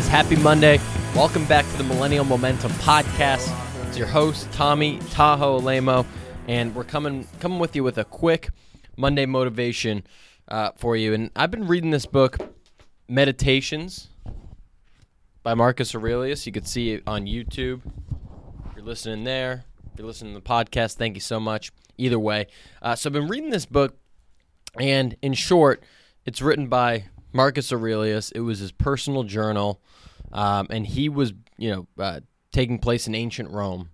guys. Happy Monday. Welcome back to the Millennial Momentum Podcast. It's your host, Tommy Tahoe Alaimo, and we're coming coming with you with a quick Monday motivation uh, for you. And I've been reading this book, Meditations by Marcus Aurelius. You can see it on YouTube. If you're listening there, if you're listening to the podcast, thank you so much. Either way. Uh, so I've been reading this book, and in short, it's written by Marcus Aurelius. It was his personal journal, um, and he was, you know, uh, taking place in ancient Rome,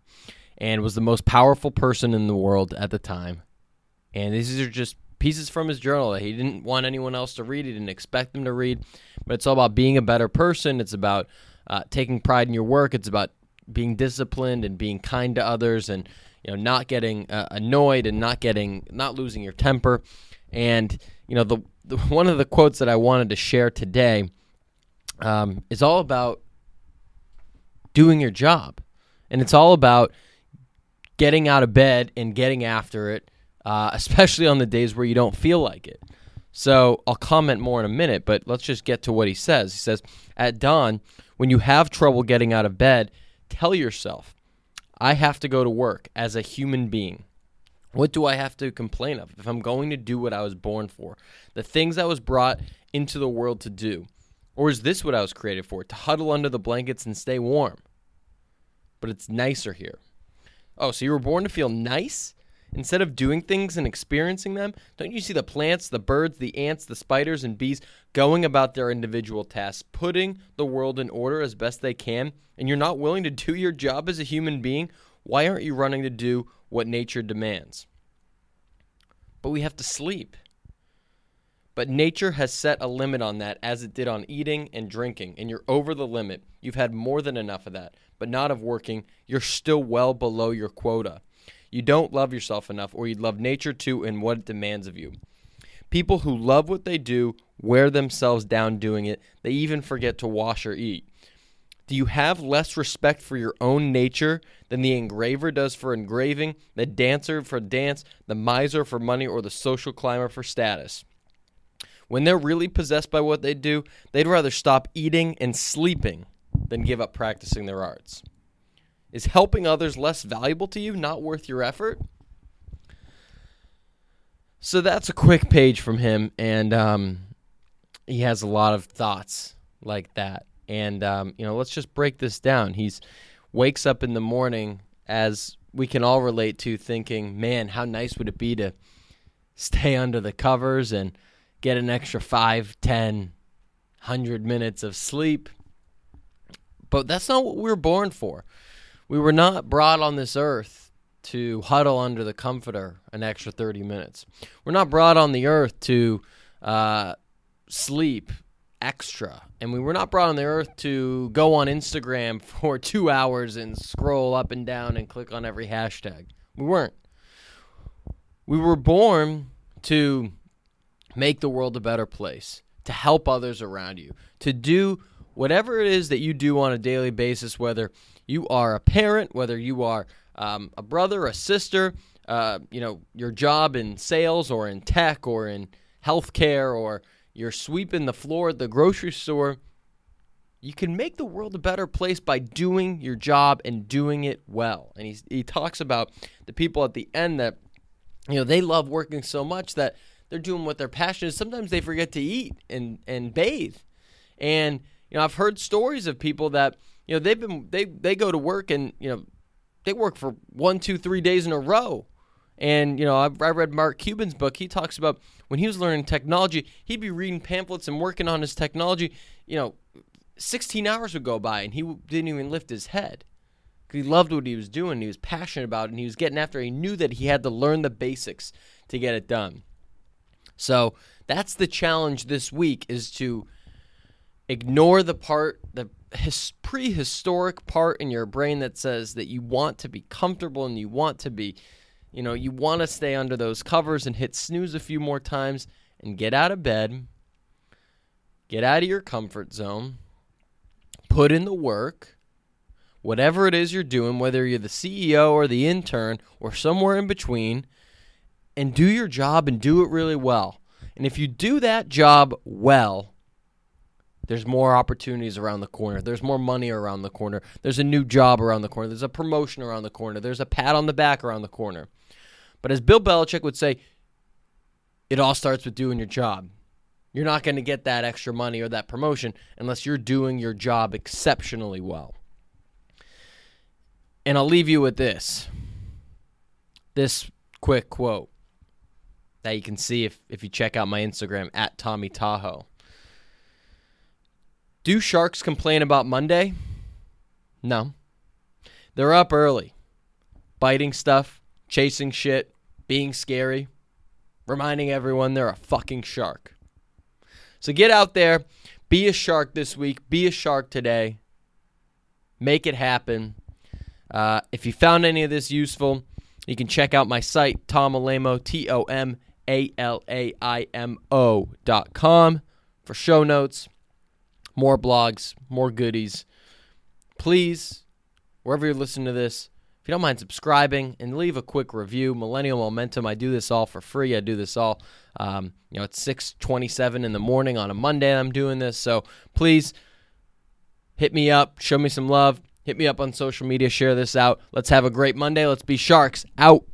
and was the most powerful person in the world at the time. And these are just pieces from his journal that he didn't want anyone else to read. He didn't expect them to read, but it's all about being a better person. It's about uh, taking pride in your work. It's about being disciplined and being kind to others, and you know, not getting uh, annoyed and not getting not losing your temper. And you know, the, the one of the quotes that I wanted to share today um, is all about doing your job, and it's all about getting out of bed and getting after it, uh, especially on the days where you don't feel like it. So I'll comment more in a minute, but let's just get to what he says. He says, At dawn, when you have trouble getting out of bed, tell yourself, I have to go to work as a human being. What do I have to complain of if I'm going to do what I was born for? The things I was brought into the world to do. Or is this what I was created for? To huddle under the blankets and stay warm. But it's nicer here. Oh, so you were born to feel nice? Instead of doing things and experiencing them, don't you see the plants, the birds, the ants, the spiders, and bees going about their individual tasks, putting the world in order as best they can, and you're not willing to do your job as a human being? Why aren't you running to do what nature demands? But we have to sleep. But nature has set a limit on that as it did on eating and drinking, and you're over the limit. You've had more than enough of that, but not of working. You're still well below your quota. You don't love yourself enough, or you'd love nature too and what it demands of you. People who love what they do wear themselves down doing it. They even forget to wash or eat. Do you have less respect for your own nature than the engraver does for engraving, the dancer for dance, the miser for money, or the social climber for status? When they're really possessed by what they do, they'd rather stop eating and sleeping than give up practicing their arts. Is helping others less valuable to you, not worth your effort? So that's a quick page from him, and um, he has a lot of thoughts like that. And um, you know, let's just break this down. He's wakes up in the morning, as we can all relate to, thinking, "Man, how nice would it be to stay under the covers and get an extra five, ten, hundred minutes of sleep?" But that's not what we were born for. We were not brought on this earth to huddle under the comforter an extra 30 minutes. We're not brought on the earth to uh, sleep extra. And we were not brought on the earth to go on Instagram for two hours and scroll up and down and click on every hashtag. We weren't. We were born to make the world a better place, to help others around you, to do whatever it is that you do on a daily basis, whether you are a parent, whether you are um, a brother, a sister, uh, you know, your job in sales or in tech or in healthcare or you're sweeping the floor at the grocery store, you can make the world a better place by doing your job and doing it well. And he he talks about the people at the end that you know they love working so much that they're doing what their passion is. Sometimes they forget to eat and and bathe. And you know, I've heard stories of people that you know they've been they they go to work and you know they work for one, two, three days in a row. And you know, I, I read Mark Cuban's book. He talks about when he was learning technology, he'd be reading pamphlets and working on his technology. You know, 16 hours would go by and he didn't even lift his head he loved what he was doing. He was passionate about it and he was getting after it. He knew that he had to learn the basics to get it done. So that's the challenge this week is to ignore the part, the his prehistoric part in your brain that says that you want to be comfortable and you want to be, you know, you want to stay under those covers and hit snooze a few more times and get out of bed, get out of your comfort zone, put in the work, whatever it is you're doing, whether you're the CEO or the intern or somewhere in between, and do your job and do it really well. And if you do that job well, There's more opportunities around the corner. There's more money around the corner. There's a new job around the corner. There's a promotion around the corner. There's a pat on the back around the corner. But as Bill Belichick would say, it all starts with doing your job. You're not going to get that extra money or that promotion unless you're doing your job exceptionally well. And I'll leave you with this this quick quote that you can see if, if you check out my Instagram at Tommy Tahoe. Do Sharks complain about Monday? No. They're up early, biting stuff, chasing shit, being scary, reminding everyone they're a fucking shark. So get out there, be a shark this week, be a shark today, make it happen. Uh, if you found any of this useful, you can check out my site, Tom Alaimo, T O M A L A I M O dot com for show notes, more blogs, more goodies. Please, wherever you're listening to this, if you don't mind subscribing and leave a quick review, Millennial Momentum. I do this all for free. I do this all. Um, you know, it's six twenty-seven in the morning on a Monday. I'm doing this, so please hit me up, show me some love, hit me up on social media, share this out. Let's have a great Monday. Let's be sharks out.